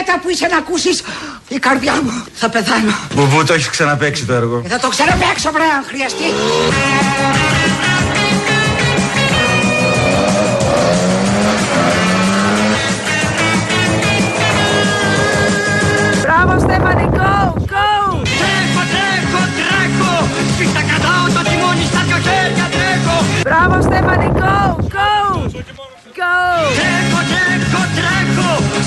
κουβέντα που είσαι να ακούσεις η καρδιά μου θα πεθάνω. Μπουμπού το έχεις ξαναπέξει το έργο. Και θα το ξαναπαίξω βρε αν χρειαστεί. Μπράβο Στέφανη, go, go! Τρέχω, τρέχω, τρέχω Σφίχτα κρατάω το τιμόνι στα δυο χέρια τρέχω Μπράβο Στέφανη,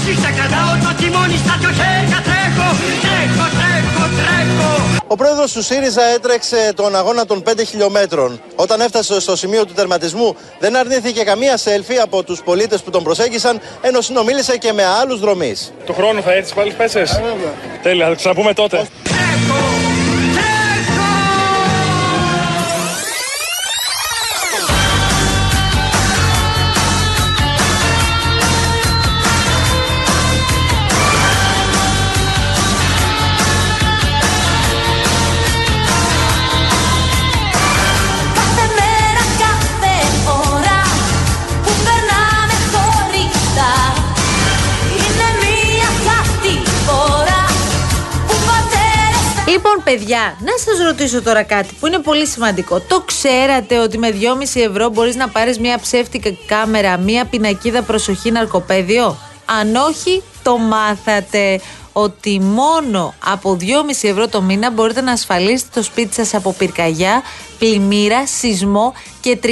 τρέχω Σφίχτα κρατάω το τιμόνι στα δυο χέρια τρέχω Τρέχω, τρέχω, τρέχω Ο πρόεδρος του ΣΥΡΙΖΑ έτρεξε τον αγώνα των 5 χιλιόμετρων. Όταν έφτασε στο σημείο του τερματισμού, δεν αρνήθηκε καμία σέλφι από τους πολίτες που τον προσέγγισαν, ενώ συνομίλησε και με άλλους δρομείς. Του χρόνου θα έρθεις πάλι πέσες; Τέλεια, θα το ξαναπούμε τότε. Παιδιά, να σας ρωτήσω τώρα κάτι που είναι πολύ σημαντικό. Το ξέρατε ότι με 2,5 ευρώ μπορείς να πάρεις μια ψεύτικη κάμερα, μια πινακίδα προσοχή ναρκοπαίδιο. Αν όχι, το μάθατε ότι μόνο από 2,5 ευρώ το μήνα μπορείτε να ασφαλίσετε το σπίτι σας από πυρκαγιά, πλημμύρα, σεισμό και 36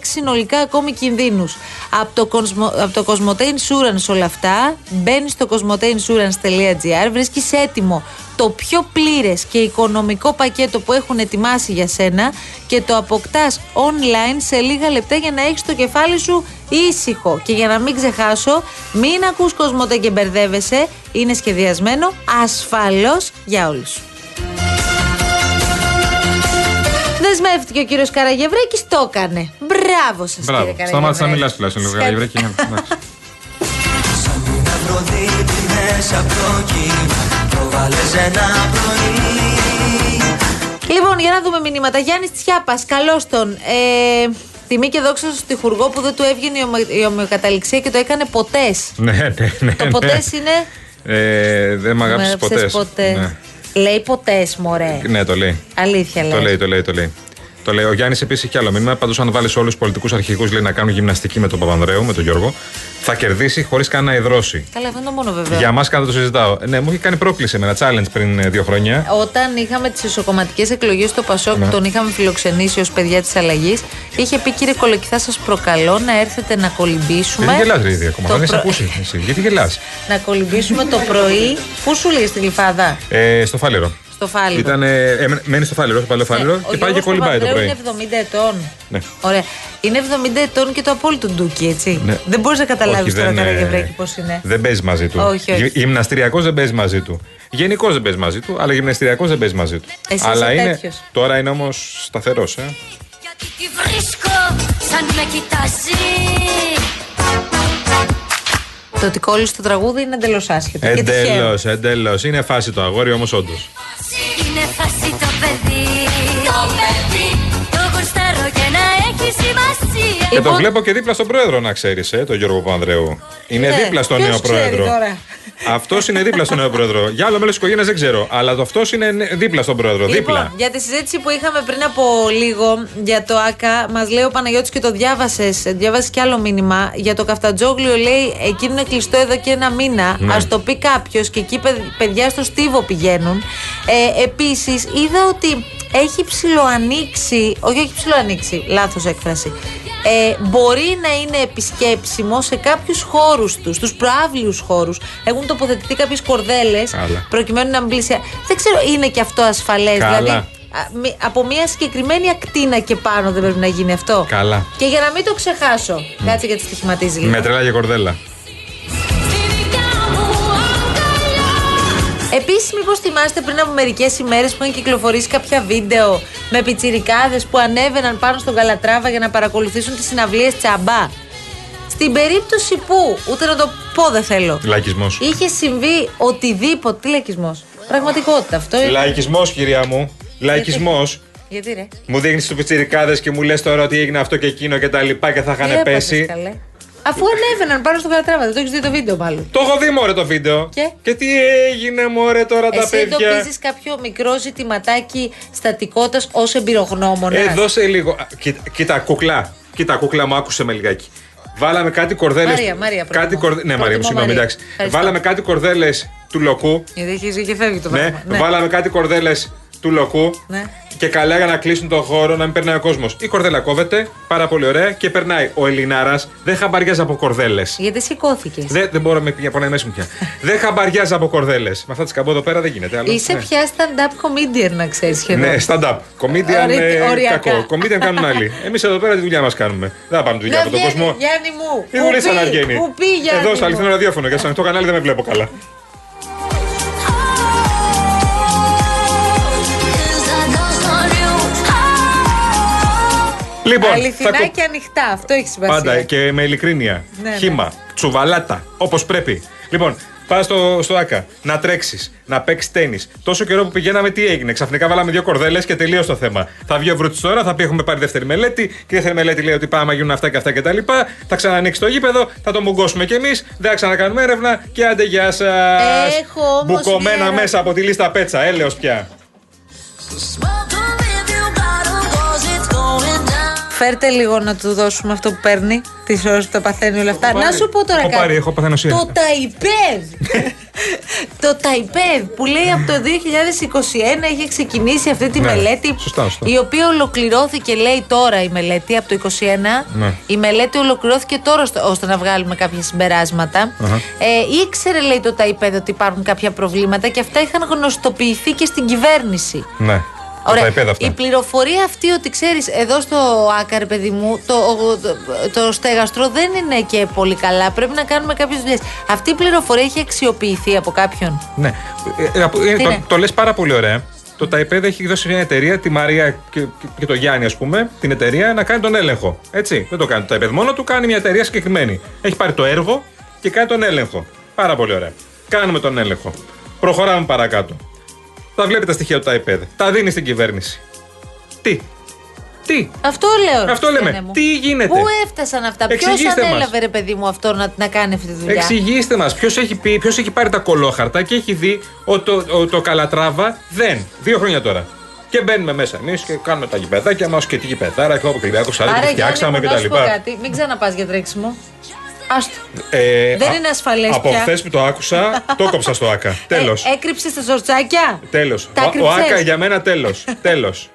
συνολικά ακόμη κινδύνους. Από το, Cosmo, από το Cosmote Insurance όλα αυτά, μπαίνεις στο cosmoteinsurance.gr, βρίσκεις έτοιμο το πιο πλήρες και οικονομικό πακέτο που έχουν ετοιμάσει για σένα και το αποκτάς online σε λίγα λεπτά για να έχεις το κεφάλι σου ήσυχο. Και για να μην ξεχάσω, μην ακούς Κοσμοτέ και μπερδεύεσαι, είναι σχεδιασμένο ασφαλώς για όλους. Δεσμεύτηκε ο κύριος Καραγευρέκης, το έκανε. Μπράβο σας Μπράβο. κύριε Σταμάτησε να Καραγευρέκη. μιλάς τουλάχιστον λίγο Ευχαριστώ. Καραγευρέκη. ναι, εντάξει. Λοιπόν, για να δούμε μηνύματα. Γιάννης Τσιάπας, καλώς τον. Ε, τιμή και δόξα στον τυχουργό που δεν του έβγαινε η ομο- η ομοιοκαταληξία και το έκανε ποτές. Ναι, ναι, ναι. Το ναι. ποτές είναι. Ε, δεν με αγάπησε «Μ' ποτές. Ναι. Λέει ποτές, μωρέ. ναι, το λέει. Αλήθεια Το λέει. λέει, το λέει, το λέει. Το λέει. Ο Γιάννης επίσης έχει άλλο μήνυμα. Πάντως, αν βάλεις όλους τους πολιτικούς αρχηγού να κάνουν γυμναστική με τον Παπανδρέου, με τον Γιώργο, θα κερδίσει χωρίς καν να υδρώσει. Καλά, αυτό είναι το μόνο βέβαια. Για μα καν δεν το συζητάω. Ναι, μου είχε κάνει πρόκληση με ένα challenge πριν ε, δύο χρόνια. Όταν είχαμε τις ισοκομματικές εκλογές στο Πασόκ, Ναι. τον είχαμε φιλοξενήσει ως παιδιά της αλλαγής. Είχε πει κύριε Κολοκυθά, σας προκαλώ να έρθετε να κολυμπήσουμε. Γιατί γελάς, Ρίδη, ακόμα; το Δεν σε προ- ακούσει. Εσύ. Γιατί γελάς; Να κολυμπήσουμε το πρωί. Πού σου λέει στην Γλυφάδα, Ε, στο φάλερο. Στο Φάληρο. Ήταν, ε, έμενε- μένει στο φάληρο, στο παλαιό φάληρο Ναι, και ο πάει και Γιώργος κολυμπάει το Παπανδρέου πρωί. Είναι 70 ετών. Ναι. Ωραία. Είναι 70 ετών και το απόλυτο ντούκι, έτσι. Ναι. Δεν μπορείς να καταλάβεις Όχι, τώρα δεν, ε, Καραγευρέκη πώς είναι. Δεν παίζει μαζί του. Όχι, όχι. Γυμναστηριακός δεν παίζει μαζί του. Γενικώ δεν παίζει μαζί του, αλλά γυμναστηριακός δεν παίζει μαζί του. Εσύ αλλά είσαι είναι, τέτοιος. τώρα είναι όμως σταθερός, ε. Γιατί τη βρίσκω σαν με κοιτάζει Το ότι κόλλησε το τραγούδι είναι εντελώς άσχετο. Και τυχαίο. Εντελώς, εντελώς. Είναι φάση το αγόρι όμως όντως. Και το Λοιπόν- βλέπω και δίπλα στον πρόεδρο, να ξέρεις, ε, τον Γιώργο Παπανδρέου. Είναι Ναι, δίπλα στον ποιος νέο ξέρει πρόεδρο. τώρα; Αυτός είναι δίπλα στον νέο πρόεδρο. Για άλλο μέλος της οικογένειας δεν ξέρω. Αλλά το αυτός είναι νε- δίπλα στον πρόεδρο. Λοιπόν, Δίπλα. για τη συζήτηση που είχαμε πριν από λίγο για το ΑΚΑ, μας λέει ο Παναγιώτης και το διάβασες. Διάβασες και άλλο μήνυμα. Για το καφτατζόγλιο λέει: Εκείνο είναι κλειστό εδώ και ένα μήνα. Ναι. Α το πει κάποιος και εκεί παιδ- παιδιά στο στίβο πηγαίνουν. Ε, Επίσης, είδα ότι έχει ψιλοανοίξει. Όχι, έχει ψιλοανοίξει. Λάθος έκφραση. Ε, μπορεί να είναι επισκέψιμο σε κάποιους χώρους τους, στου προάβλιους χώρους. Έχουν τοποθετηθεί κάποιες κορδέλες Καλά. προκειμένου να μπει σε. Δεν ξέρω, είναι και αυτό ασφαλές. Καλά. Δηλαδή, α, μη- από μια συγκεκριμένη ακτίνα και πάνω δεν πρέπει να γίνει αυτό. Καλά. Και για να μην το ξεχάσω. Κάτσε γιατί στοιχηματίζει λίγο. Με τρέλα και κορδέλα. Επίσης, μήπως θυμάστε πριν από μερικές ημέρες που είχαν κυκλοφορήσει κάποια βίντεο με πιτσιρικάδες που ανέβαιναν πάνω στον Καλατράβα για να παρακολουθήσουν τις συναυλίες τσαμπά; Στην περίπτωση που, ούτε να το πω δεν θέλω, Λαϊκισμός. είχε συμβεί οτιδήποτε. Τι λαϊκισμός; Πραγματικότητα αυτό. είναι. Λαϊκισμός, κυρία μου. Λαϊκισμός. Γιατί ρε. Μου δείχνεις τους πιτσιρικάδες και μου λες τώρα ότι έγινε αυτό και εκείνο και τα λοιπά και θα Τι είχαν έπαθες, πέσει. καλέ; Αφού ανέβαιναν πάνω στο κατράβα, δεν το έχεις δει το βίντεο μάλλον. Το έχω δει μωρέ το βίντεο. Και; τι έγινε μωρέ τώρα τα Εσύ παιδιά; εντοπίζεις κάποιο μικρό ζητηματάκι στατικότητας ως εμπειρογνώμονα; Ε, δώσε λίγο. Α, Κοίτα, κοίτα, κουκλά. Κοίτα, κουκλά μου, άκουσε με λιγάκι. Βάλαμε κάτι κορδέλε. Μαρία, Μαρία, προτιμώ. κάτι κορδε... Ναι, Μαρία, μου Προτιμώ συγγνώμη, Μαρία. εντάξει. Ευχαριστώ. Βάλαμε κάτι κορδέλες του λοκού. Γιατί έχει βγει και φεύγει το Ναι, πράγμα. βάλαμε κάτι κορδέλες του λοκού. Ναι. Και καλά για να κλείσουν τον χώρο, να μην περνάει ο κόσμος. Η κορδέλα κόβεται, πάρα πολύ ωραία και περνάει. Ο Ελληνάρας δεν χαμπαριάζει από κορδέλες. Γιατί σηκώθηκες. Δεν, δεν μπορώ να με πει από μέση μου πια. δεν χαμπαριάζει από κορδέλες. Με αυτά τι καμπό εδώ πέρα δεν γίνεται. Άλλο. Είσαι ναι. πια stand-up comedian, να ξέρεις σχεδόν. Ναι, stand-up. Comedian Ωρι- ε, οριακά. κακό. Comedian κάνουν άλλοι. Εμείς εδώ πέρα τη δουλειά μας κάνουμε. Δεν θα πάμε τη δουλειά Να από τον βγαίνει, κόσμο. Γιάννη μου. Η δουλειά σαν να Κουπί, βγαίνει. κουπί, Γιάννη Εδώ στο μου. αληθινό ραδιόφωνο και στο ανοιχτό κανάλι δεν με βλέπω καλά. Λοιπόν, Αληθινά θα κο- και ανοιχτά. Αυτό έχει σημασία. Πάντα και με ειλικρίνεια. Ναι, ναι. Χήμα, τσουβαλάτα, όπως πρέπει. Λοιπόν, πας στο, στο ΑΚΑ να τρέξεις, να παίξεις τέννη. Τόσο καιρό που πηγαίναμε, τι έγινε; Ξαφνικά βάλαμε δύο κορδέλες και τελείω το θέμα. Θα βγει ο Βρούτση τώρα, θα πει: Έχουμε πάρει δεύτερη μελέτη. Και η δεύτερη μελέτη λέει ότι πάμε να γίνουν αυτά και αυτά και τα λοιπά. Θα ξανανοίξει το γήπεδο, θα το μουγκώσουμε κι εμείς. Δεν θα ξανακάνουμε έρευνα και άντε γεια σας. Έχω όμως Μπουκωμένα μια μέσα από τη λίστα πέτσα, έλεος πια. Φέρτε λίγο να του δώσουμε αυτό που παίρνει, τις ώρες που τα παθαίνει όλα αυτά. πάρει. Να σου πω τώρα Έχω κάτι. πάρει, έχω παθενοσία. Το ΤΑΙΠΕΔ. το ΤΑΙΠΕΔ που λέει από το 2021 είχε ξεκινήσει αυτή τη Ναι, μελέτη. σωστά, σωστά. Η οποία ολοκληρώθηκε, λέει τώρα η μελέτη από το 2021. Ναι. Η μελέτη ολοκληρώθηκε τώρα στο- ώστε να βγάλουμε κάποια συμπεράσματα. Αχα. Ε, ήξερε, λέει το ΤΑΙΠΕΔ, ότι υπάρχουν κάποια προβλήματα και αυτά είχαν γνωστοποιηθεί και στην κυβέρνηση. Ναι. Ωραία. Τα υπέδα αυτά. Η πληροφορία αυτή ότι ξέρεις, εδώ στο Άκαρ, παιδί μου, το, το, το στεγαστρό δεν είναι και πολύ καλά. Πρέπει να κάνουμε κάποιες δουλειές. Αυτή η πληροφορία έχει αξιοποιηθεί από κάποιον; Ναι. Ε, ε, από- ε, Τι το, είναι; το λες πάρα πολύ ωραία. Το ΤΑΙΠΕΔ έχει δώσει μια εταιρεία, τη Μαρία και, και, και το Γιάννη, ας πούμε, την εταιρεία να κάνει τον έλεγχο. Έτσι. Δεν το κάνει το ΤΑΙΠΕΔ μόνο του, κάνει μια εταιρεία συγκεκριμένη. Έχει πάρει το έργο και κάνει τον έλεγχο. Πάρα πολύ ωραία. Κάνουμε τον έλεγχο. Προχωράμε παρακάτω. Τα βλέπει τα στοιχεία του ΤΑΙΠΕΔ. Τα δίνει στην κυβέρνηση. Τι; Τι; Αυτό λέω. ρε Αυτό λέμε. Χριστιανέ μου. Τι γίνεται; Πού έφτασαν αυτά, Ποιος Εξηγήστε μας. ανέλαβε, ρε παιδί μου, αυτό να, να κάνει αυτή τη δουλειά; Εξηγήστε μας, ποιος έχει, πει- ποιος έχει πάρει τα κολόχαρτα και έχει δει ότι το, ο- το Καλατράβα δεν. Δύο χρόνια τώρα. Και μπαίνουμε μέσα εμείς και κάνουμε τα γηπεδάκια μας και τη γηπεδάρα και όπου Κυριακό Σαρή Άρα, που Γιάννη, φτιάξαμε μου, να σου πω κτλ. κάτι. Μην ξαναπάς για τρέξιμο. Άστο. Ε, Δεν α- είναι ασφαλές Από πια. χθες που το άκουσα, το κόψα στο ΑΚΑ. Τέλος. Ε, Έκρυψε τα ζορτσάκια. Τέλος. τα Ο, ο κρυψές. ΑΚΑ για μένα τέλος. Τέλος.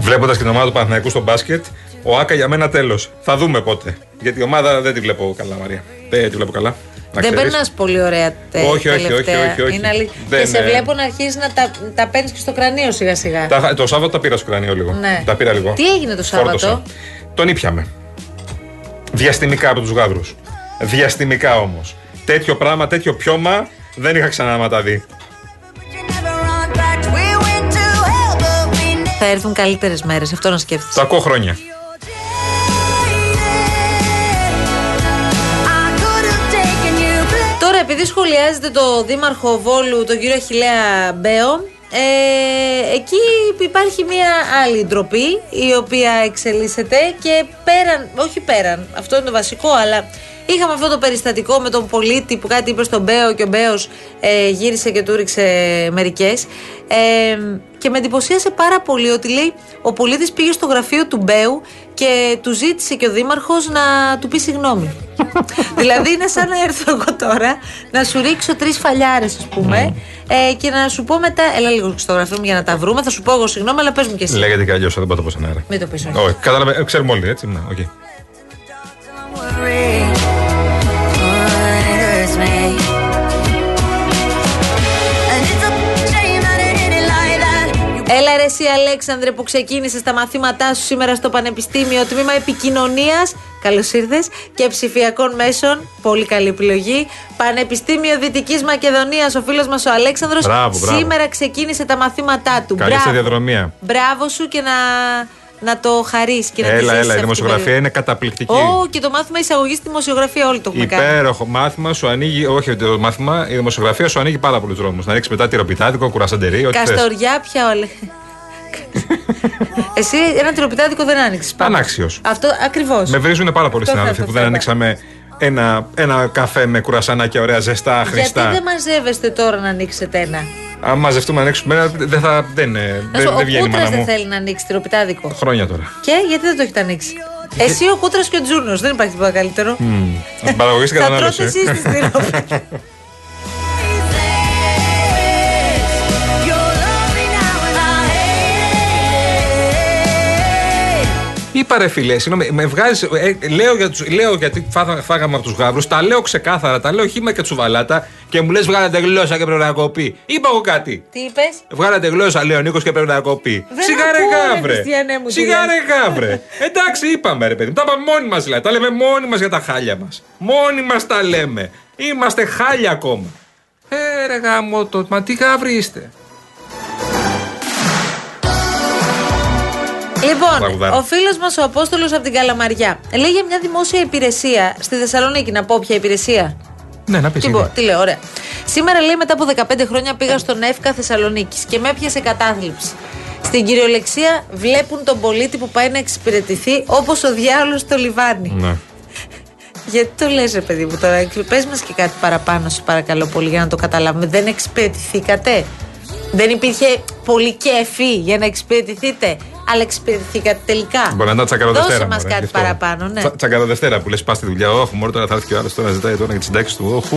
Βλέποντας και την ομάδα του Παναθηναϊκού στο μπάσκετ, ο ΑΚΑ για μένα τέλος. Θα δούμε πότε. Γιατί η ομάδα δεν τη βλέπω καλά, Μαρία. Δεν τη βλέπω καλά. Να Δεν ξέρεις. περνάς πολύ ωραία τε, Όχι, όχι, τελευταία. όχι, όχι, όχι. Είναι αλήθεια. Δεν, και σε ε, βλέπω να αρχίζεις να τα, τα παίρνεις και στο κρανίο σιγά σιγά. Τα, το Σάββατο τα πήρα στο κρανίο λίγο. Ναι. Τα πήρα λίγο. Τι έγινε το Σάββατο; Φόρτωσα. Τον ήπιαμε. Διαστημικά από τους γάδρους. Διαστημικά όμως. Τέτοιο πράγμα, τέτοιο πιώμα δεν είχα ξανά να τα δει. Θα έρθουν καλύτερες μέρες, αυτό να σκέφτεσαι. Το ακούω χρόνια. Επειδή σχολιάζετε το δήμαρχο Βόλου, τον κύριο Αχιλέα Μπέο, ε, εκεί υπάρχει μια άλλη ντροπή η οποία εξελίσσεται και πέραν, όχι πέραν, αυτό είναι το βασικό, αλλά είχαμε αυτό το περιστατικό με τον πολίτη που κάτι είπε στον Μπέο και ο Μπέος ε, γύρισε και του ρίξε μερικές ε, και με εντυπωσίασε πάρα πολύ ότι λέει ο πολίτης πήγε στο γραφείο του Μπέου και του ζήτησε και ο δήμαρχος να του πει συγγνώμη. δηλαδή είναι σαν να έρθω εγώ τώρα να σου ρίξω τρεις φαλιάρες, ας πούμε, ε, και να σου πω μετά. Έλα λίγο στο γραφείο μου για να τα βρούμε. Θα σου πω εγώ συγγνώμη, αλλά πες μου και εσύ. Λέγεται και αλλιώς, δεν πάω το πω στον αέρα. Μην το πεις, όχι. Όχι, κατάλαβε, ε, ξέρουμε όλοι, έτσι. Ναι, οκ. Έλα ρε εσύ Αλέξανδρε που ξεκίνησες τα μαθήματά σου σήμερα στο Πανεπιστήμιο Τμήμα Επικοινωνίας Καλώς ήρθες και ψηφιακών μέσων Πολύ καλή επιλογή Πανεπιστήμιο Δυτικής Μακεδονίας Ο φίλος μας ο Αλέξανδρος Μπράβο, μπράβο. Σήμερα ξεκίνησε τα μαθήματά του Καλή Μπράβο. σταδιοδρομία. Μπράβο σου και να, να το χαρείς και να τη Έλα, ζήσεις έλα, η αυτή την δημοσιογραφία περίοδο. είναι καταπληκτική. Ω, και το μάθημα εισαγωγής στη δημοσιογραφία όλοι το έχουμε κάνει. Υπέροχο μάθημα σου ανοίγει, όχι το μάθημα, η δημοσιογραφία σου ανοίγει πάρα πολλούς δρόμους. Να ρίξεις μετά τυροπιτάτικο, κουρασαντερί, ό,τι θες. Καστοριά πια όλοι. Εσύ ένα τυροπιτάδικο δεν άνοιξες. Ανάξιος. Αυτό ακριβώς. Με βρίζουν πάρα πολλοί Αυτό συνάδελφοι θα που το δεν θέμα. ανοίξαμε ένα, ένα καφέ με κουρασανάκια ωραία ζεστά, Γιατί χρηστά. δεν μαζεύεστε τώρα να ανοίξετε ένα; Αν μαζευτούμε να ανοίξουμε ένα, δεν, θα, δεν, ε, Να δεν, σου, δεν ο βγαίνει η Κούτρας μάνα δεν μου. θέλει να ανοίξει τυροπιτάδικο. Χρόνια τώρα. Και γιατί δεν το έχετε ανοίξει; Εσύ ο Κούτρας και ο Τζούρνο. Δεν υπάρχει τίποτα καλύτερο. Στην παραγωγής στην Θα κατανάλωση. τρώτε εσείς Είπα ρε φίλε, συγγνώμη, με βγάζεις, ε, λέω, για τους, λέω γιατί φάγα- φάγαμε από τους γάβρου, τα λέω ξεκάθαρα, τα λέω χήμα και τσουβαλάτα και μου λες βγάλατε γλώσσα και πρέπει να κοπεί. Είπα εγώ κάτι. Τι είπες; Βγάλατε γλώσσα, λέει ο Νίκος και πρέπει να κοπεί. Δεν Σιγά ρε ακούω, ρε, γάβρε. Χριστιανέ μου, τι Σιγά λες. ρε γάβρε. Εντάξει, είπαμε ρε παιδί μου. Τα είπαμε μόνοι μας δηλαδή. Τα λέμε μόνοι μας για τα χάλια μας. Μόνοι μας τα λέμε. Είμαστε χάλια ακόμα. Ε, ρε γάμο το. Μα τι γάβροι είστε. Λοιπόν, Τραγουδάρα. ο φίλος μας ο Απόστολος από την Καλαμαριά λέει για μια δημόσια υπηρεσία στη Θεσσαλονίκη. Να πω ποια υπηρεσία. Ναι, να πεις. Τι, πω, τι λέω, ωραία. Σήμερα λέει μετά από 15 χρόνια πήγα στον ΕΦΚΑ Θεσσαλονίκης και με έπιασε κατάθλιψη. Στην κυριολεξία βλέπουν τον πολίτη που πάει να εξυπηρετηθεί όπως ο διάολος στο λιβάνι. Ναι. Γιατί το λες ρε παιδί μου τώρα, πες μας και κάτι παραπάνω, σε παρακαλώ πολύ, για να το καταλάβουμε. Δεν εξυπηρετηθήκατε; Δεν υπήρχε πολύ κέφι για να εξυπηρετηθείτε, αλλά εξυπηρετηθήκατε τελικά. Μπορεί να ήταν τσακαροδευτέρα. Δώσε μας μωρέ, κάτι γι' αυτό. παραπάνω, ναι. Τσα- Τσακαροδευτέρα που λες: Πας στη δουλειά. Όχι, μόνο τώρα θα έρθει και ο άλλος τώρα ζητάει τώρα για τη συντάξη του. Όχου.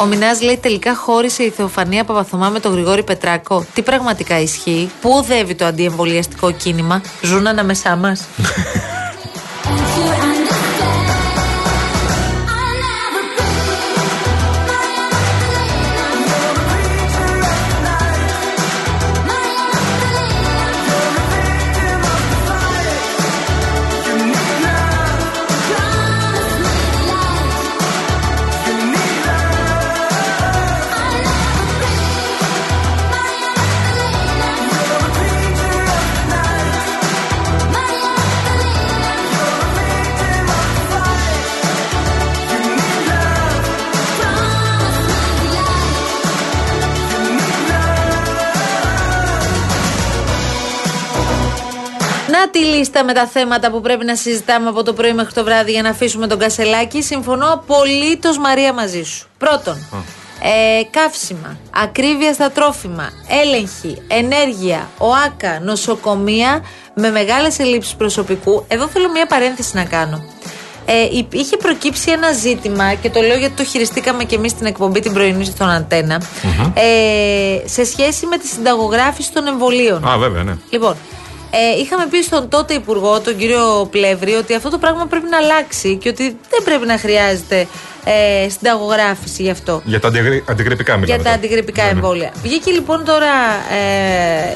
Ο Μινάς λέει τελικά χώρισε η Θεοφανία Παπαθωμά με τον Γρηγόρη Πετράκο. Τι πραγματικά ισχύει, πού οδεύει το αντιεμβολιαστικό κίνημα, ζουν ανάμεσά μας. Να τη λίστα με τα θέματα που πρέπει να συζητάμε από το πρωί μέχρι το βράδυ για να αφήσουμε τον Κασελάκη. Συμφωνώ απολύτως Μαρία μαζί σου. Πρώτον, ε, καύσιμα, ακρίβεια στα τρόφιμα, έλεγχη, ενέργεια, ΟΑΚΑ, νοσοκομεία με μεγάλες ελλείψεις προσωπικού. Εδώ θέλω μια παρένθεση να κάνω. Ε, υ- είχε προκύψει ένα ζήτημα και το λέω γιατί το χειριστήκαμε και εμείς στην εκπομπή την πρωινή στον αντενα ε, σε σχέση με τη συνταγογράφηση των εμβολίων. Α, βέβαια, ναι. Λοιπόν, ε, είχαμε πει στον τότε Υπουργό, τον κύριο Πλεύρη, ότι αυτό το πράγμα πρέπει να αλλάξει και ότι δεν πρέπει να χρειάζεται ε, συνταγογράφηση γι' αυτό. Για τα αντιγρι- αντιγρυπικά μιλάμε. Για τα τώρα. αντιγρυπικά Ναι, ναι. εμβόλια. Βγήκε λοιπόν τώρα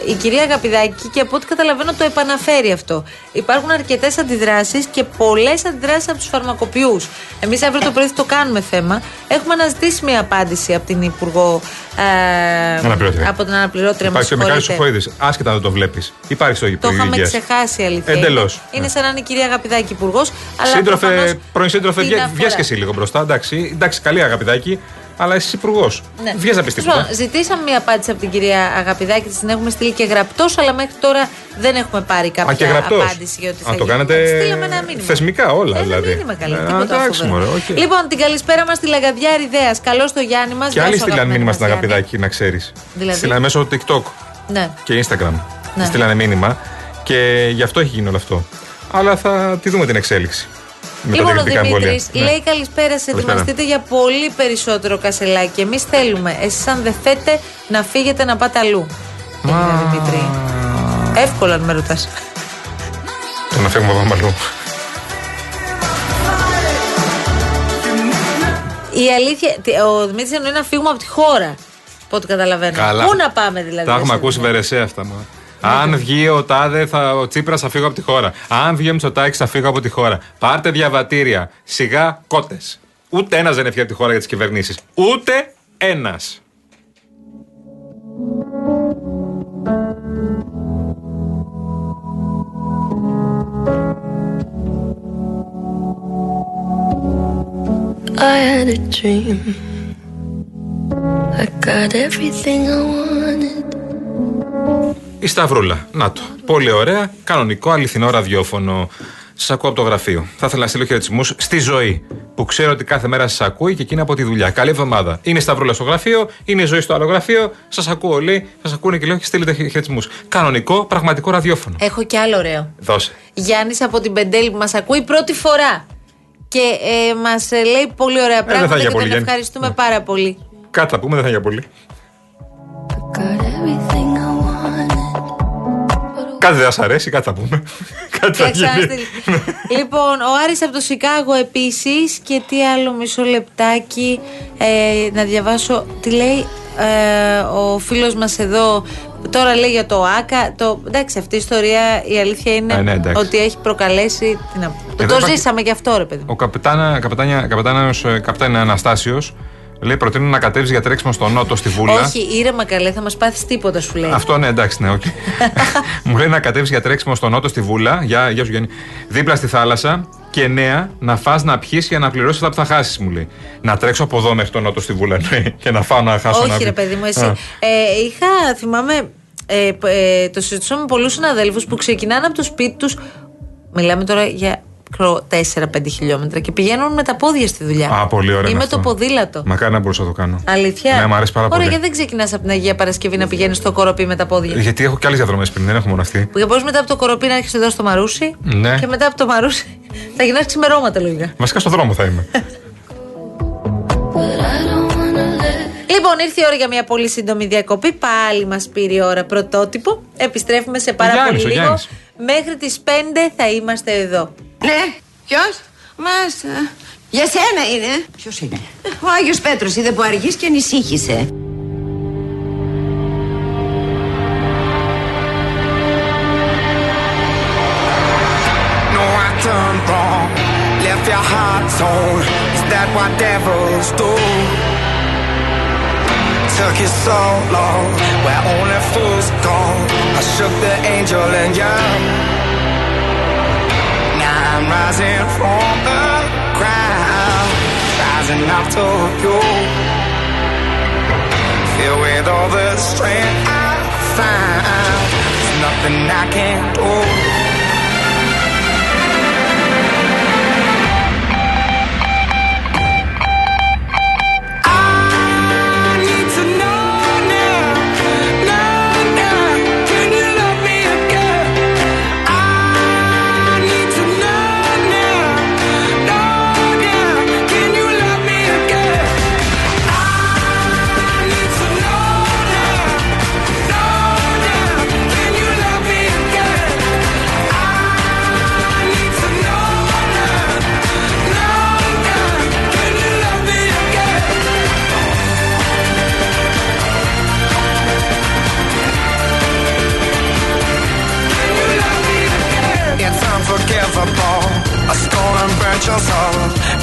ε, η κυρία Αγαπηδάκη και από ό,τι καταλαβαίνω το επαναφέρει αυτό. Υπάρχουν αρκετές αντιδράσεις και πολλές αντιδράσεις από τους φαρμακοποιούς. Εμείς αύριο το πρωί θα το κάνουμε θέμα. Έχουμε αναζητήσει μια απάντηση από την Υπουργό. Ε, Αναπληρώτρια. από την αναπληρώτρια μα. Υπάρχει ο Μιχάλης Σουφοίδης, άσχετα αν δεν το βλέπεις. Υπάρχει στο Το Υπουργείο είχαμε Υγείας. ξεχάσει αλήθεια. Εντελώς, Είναι, είναι ναι. σαν να είναι η κυρία Αγαπηδάκη υπουργός. Σύντροφε, πρώην σύντροφε, βγες και εσύ λίγο μπροστά. Εντάξει, εντάξει καλή αγαπητάκι, αλλά εσύ υπουργός. Ναι. Βγες να πεις Τέλος τίποτα. πάντων, Ζητήσαμε μια απάντηση από την κυρία Αγαπηδάκη, της την έχουμε στείλει και γραπτός, αλλά μέχρι τώρα δεν έχουμε πάρει κάποια Α, και γραπτός; απάντηση για ό,τι θα Α, το γίνει. κάνετε Της Στείλαμε ένα μήνυμα. θεσμικά όλα, ένα δηλαδή. μήνυμα καλή. Ε, τίποτα εντάξει, φοβερό. μωρέ, οκ. Λοιπόν, την καλησπέρα μας στη Λαγαδιά Ριδέα. Καλώς το Γιάννη μας. Και άλλοι στείλαν μήνυμα στην αγαπητάκι, να ξέρεις. Δηλαδή; Στείλανε μέσω TikTok Ναι. και Instagram. Ναι. Στείλανε μήνυμα και γι' αυτό έχει γίνει όλο αυτό. Αλλά θα τη δούμε την εξέλιξη. Με Λοιπόν, τα ο τεχνικά εμβόλια. Δημήτρη Ναι. λέει καλησπέρα, σε Καλησπέρα. ετοιμαστείτε για πολύ περισσότερο κασελάκι. Εμείς θέλουμε. Εσείς, αν δεν θέτε, να φύγετε να πάτε αλλού. Έγινε ο Δημήτρη. Εύκολα αν με ρωτάς. Το να φεύγουμε από αλλού. Η αλήθεια. τι- Ο Δημήτρης εννοεί να φύγουμε από τη χώρα. Από ό,τι καταλαβαίνω. Καλά. Πού να πάμε δηλαδή. Τα έχουμε εσύ, ακούσει Δημήτρη; βερεσέ αυτά. Μα. Αν βγει ο Τάδε, θα, ο Τσίπρας θα φύγω από τη χώρα. Αν βγει ο Μητσοτάκης, θα φύγω από τη χώρα. Πάρτε διαβατήρια. Σιγά κότες. Ούτε ένας δεν έφυγε από τη χώρα για τις κυβερνήσεις. Ούτε ένας. I had a dream. I got everything I wanted. Η Σταυρούλα. Να το. Πολύ ωραία. Κανονικό αληθινό ραδιόφωνο. Σας ακούω από το γραφείο. Θα ήθελα να στείλω χαιρετισμούς στη ζωή που ξέρω ότι κάθε μέρα σας ακούει και εκείνη από τη δουλειά. Καλή εβδομάδα. Είναι η Σταυρούλα στο γραφείο, είναι η ζωή στο άλλο γραφείο. Σας ακούω όλοι, σας ακούνε και λέω και στείλετε χαιρετισμούς. Κανονικό, πραγματικό ραδιόφωνο. Έχω κι άλλο ωραίο. Δώσε. Γιάννης από την Πεντέλη που μας ακούει πρώτη φορά. Και ε, μας λέει πολύ ωραία θα πράγματα για και πολύ, τον Γιάννη. ευχαριστούμε Ναι. πάρα πολύ. Κάτι θα πούμε, δεν θα είναι για πολύ. Κάτι δεν σας αρέσει, κάτι θα πούμε. κάτι θα Και γίνει. ξαναστείλει. λοιπόν, ο Άρης από το Σικάγο επίσης και τι άλλο μισό λεπτάκι ε, να διαβάσω τι λέει ε, ο φίλος μας εδώ τώρα λέει για το ΆΚΑ το, εντάξει αυτή η ιστορία η αλήθεια είναι Ε, ναι, εντάξει. ότι έχει προκαλέσει τι να πω. Εδώ το υπάρχει- ζήσαμε και αυτό ρε παιδί μου. Ο καπετάνα, καπετάνια, καπετάνιος, ε, καπετάνιο Αναστάσιος λέει προτείνω να κατέβεις για τρέξιμο στο νότο στη Βούλα. όχι ήρεμα καλέ θα μας πάθεις τίποτα σου λέει Αυτό ναι, εντάξει, ναι, οκ. Μου λέει να κατέβεις για τρέξιμο στο νότο στη Βούλα. Γεια, γεια σου Γιάννη. Δίπλα στη θάλασσα. Και νέα, να φας να πιεις για να πληρώσεις αυτά που θα χάσεις, μου λέει. Να τρέξω από εδώ μέχρι το νότο στη Βούλα, ναι, και να φάω να χάσω να Όχι, ρε πιω. παιδί μου, εσύ. Α. Ε, είχα, θυμάμαι, ε, π- ε, το συζητούσα με πολλούς συναδέλφους που ξεκινάνε από το σπίτι τους. Μιλάμε τώρα για 4-5 χιλιόμετρα και πηγαίνουν με τα πόδια στη δουλειά. Α, πολύ ωραίο Ή είναι με αυτό. το ποδήλατο. Μακάρι να μπορούσα να το κάνω. Αλήθεια; Ναι, μου αρέσει πάρα Ωραία, πολύ. γιατί δεν ξεκινάς από την Αγία Παρασκευή να πηγαίνεις στο κοροπή με τα πόδια; Γιατί έχω και άλλες διαδρομές πριν, δεν έχω μόνο αυτή. Που μπορεί μετά από το κοροπή να έρχεσαι εδώ στο Μαρούσι. Ναι. Και μετά από το Μαρούσι θα γυρνάς ξημερώματα λογικά. Βασικά στο δρόμο θα είμαι. Λοιπόν, ήρθε η ώρα για μια πολύ σύντομη διακοπή. Πάλι μας πήρε η ώρα πρωτότυπο. Επιστρέφουμε σε πάρα Γιάννης, πολύ ο λίγο. Γιάννης. Μέχρι τις 5 θα είμαστε εδώ. Ναι, ποιο? Μάσα. Για σένα είναι. Ποιο είναι. Ο Άγιο Πέτρο είδε που αργεί και ανησύχησε. No, I turned wrong, left your heart torn. Is that what devils do? Took you so long, where only fools go. I shook the angel in you. Rising from the ground, rising up to you. Filled with all the strength I found, there's nothing I can't do.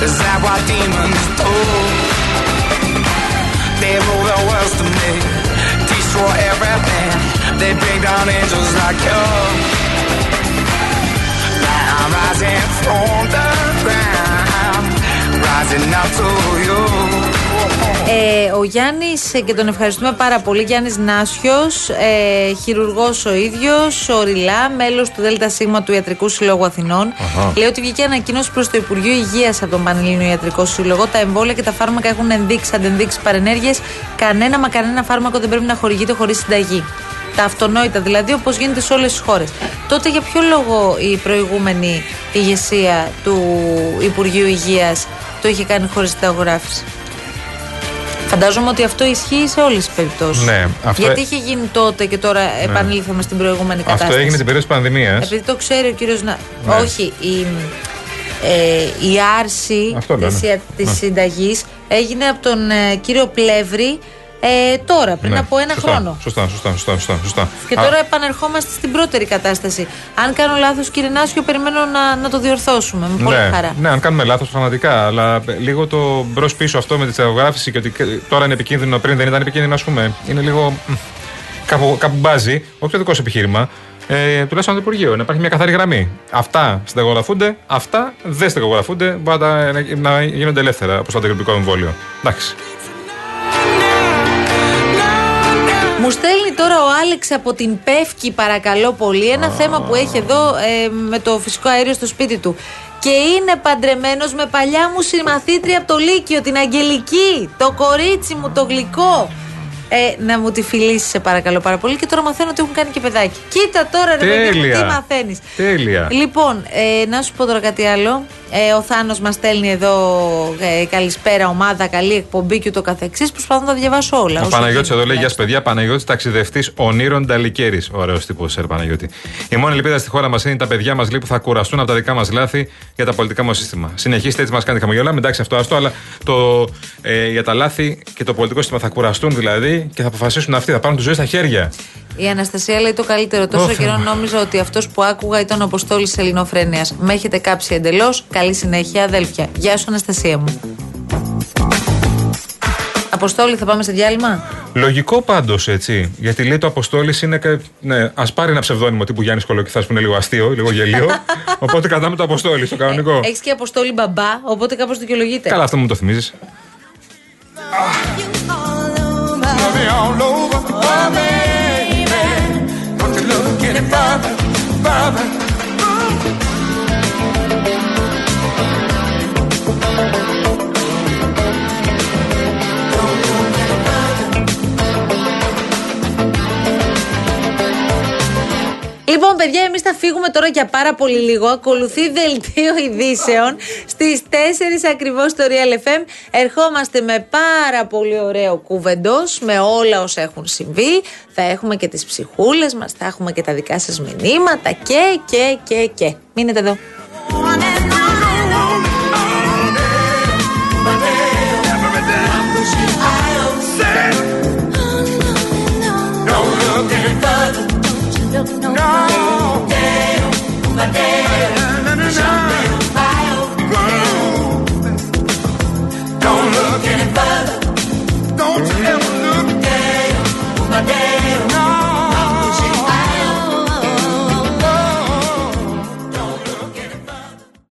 Is that what demons do? They rule the world to me. Destroy everything. They bring down angels like you. Now I'm rising from the ground. Rising up to you. Ε, ο Γιάννης, και τον ευχαριστούμε πάρα πολύ, Γιάννης Νάσιος, ε, χειρουργός ο ίδιος, οριλά, μέλος του ΔΣ του Ιατρικού Συλλόγου Αθηνών. Λέει ότι βγήκε ανακοίνωση προς το Υπουργείο Υγείας από τον Πανελλήνιο Ιατρικό Σύλλογο. Τα εμβόλια και τα φάρμακα έχουν ενδείξει αντενδείξει παρενέργειες. Κανένα μα κανένα φάρμακο δεν πρέπει να χορηγείται χωρίς συνταγή. Τα αυτονόητα δηλαδή, όπως γίνεται σε όλες τις χώρες. Τότε για ποιο λόγο η προηγούμενη ηγεσία του Υπουργείου Υγείας το είχε κάνει χωρίς συνταγογράφηση; Φαντάζομαι ότι αυτό ισχύει σε όλες τις περιπτώσεις. Ναι, αυτό Γιατί ε- είχε γίνει τότε και τώρα επανήλθαμε στην προηγούμενη κατάσταση. Αυτό έγινε την περίοδο της πανδημίας. Επειδή το ξέρει ο κύριος Να. Ναι. Όχι, η, ε, η άρση Αυτό λέω, της, ναι. της Ναι. συνταγής έγινε από τον ε, κύριο Πλεύρη ε, τώρα, πριν Ναι, από ένα σωστά, χρόνο. Σωστά, σωστά, σωστά. σωστά, σωστά. Και Α, τώρα επανερχόμαστε στην πρώτερη κατάσταση. Αν κάνω λάθος κύριε Νάσιο, περιμένω να, να το διορθώσουμε. Με πολύ ναι, χαρά. ναι, αν κάνουμε λάθος, πραγματικά. Αλλά ε, λίγο το μπρος πίσω αυτό με τη στεγογράφηση και ότι ε, τώρα είναι επικίνδυνο, πριν δεν ήταν επικίνδυνο, ας πούμε. Είναι λίγο. μ, Κάπου, κάπου μπάζει. Όχι το δικό σου επιχείρημα. Ε, τουλάχιστον από το Υπουργείο. Να υπάρχει μια καθαρή γραμμή. Αυτά στεγογραφούνται, αυτά δεν στεγογραφούνται. Μπορεί να, τα- να, να γίνονται ελεύθερα όπως το αντιγρυπικό εμβόλιο. Εντάξει. Μου στέλνει τώρα ο Άλεξ από την Πεύκη, παρακαλώ πολύ. Ένα θέμα που έχει εδώ ε, με το φυσικό αέριο στο σπίτι του. Και είναι παντρεμένος με παλιά μου συμμαθήτρια από το Λύκειο, την Αγγελική. Το κορίτσι μου, το γλυκό. Ε, να μου τη φιλήσεις, σε παρακαλώ πάρα πολύ. Και τώρα μαθαίνω ότι έχουν κάνει και παιδάκι. Κοίτα τώρα, ρε παιδί μου, Τέλεια. τι μαθαίνεις. Τέλεια. Λοιπόν, ε, να σου πω τώρα κάτι άλλο. Ε, ο Θάνος μας στέλνει εδώ ε, καλησπέρα, ομάδα, καλή εκπομπή και ούτω καθεξής. Προσπαθώ να τα διαβάσω όλα. Ο όσο Παναγιώτης εδώ λέει: Γεια τουλάχιστον. σα, παιδιά. Παναγιώτης ταξιδευτής ονείρων Νταλικέρης. Ωραίος τύπος, Σερ Παναγιώτη. Η μόνη ελπίδα στη χώρα μας είναι τα παιδιά μας λέει που θα κουραστούν από τα δικά μας λάθη για τα πολιτικά μας σύστημα. Συνεχίστε έτσι, μας κάνει χαμογελάμε. Εντάξει, αυτό άστο, αλλά το, ε, για τα λάθη και το πολιτικό σύστημα θα κουραστούν δηλαδή και θα αποφασίσουν αυτοί. Θα πάρουν τη ζωή στα χέρια. Η Αναστασία λέει το καλύτερο. Τόσο Ω, καιρό Θεέ μου. νόμιζα ότι αυτός που άκουγα ήταν ο Αποστόλης Ελληνοφρένειας. Με έχετε κάψει εντελώς. Καλή συνέχεια, αδέλφια. Γεια σου, Αναστασία μου. Αποστόλη, θα πάμε σε διάλειμμα; Λογικό πάντως, έτσι. Γιατί λέει το Αποστόλης είναι. κα- Ναι, ας πάρει ένα ψευδόνυμο τύπου Γιάννης Κολοκυθάς που είναι λίγο αστείο, λίγο γελίο. Οπότε κρατάμε το Αποστόλη στο κανονικό. Έχεις και Αποστόλη μπαμπά, οπότε κάπως δικαιολογείται. Καλά, αυτό μου το θυμίζεις. Love all over, oh baby. And father, father. Λοιπόν, παιδιά, εμείς θα φύγουμε τώρα για πάρα πολύ λίγο. Ακολουθεί δελτίο ειδήσεων στις 4 ακριβώς στο Real FM. Ερχόμαστε με πάρα πολύ ωραίο κουβεντός με όλα όσα έχουν συμβεί. Θα έχουμε και τις ψυχούλες μας, θα έχουμε και τα δικά σας μηνύματα και, και, και, και. Μείνετε εδώ. Wanna no, no.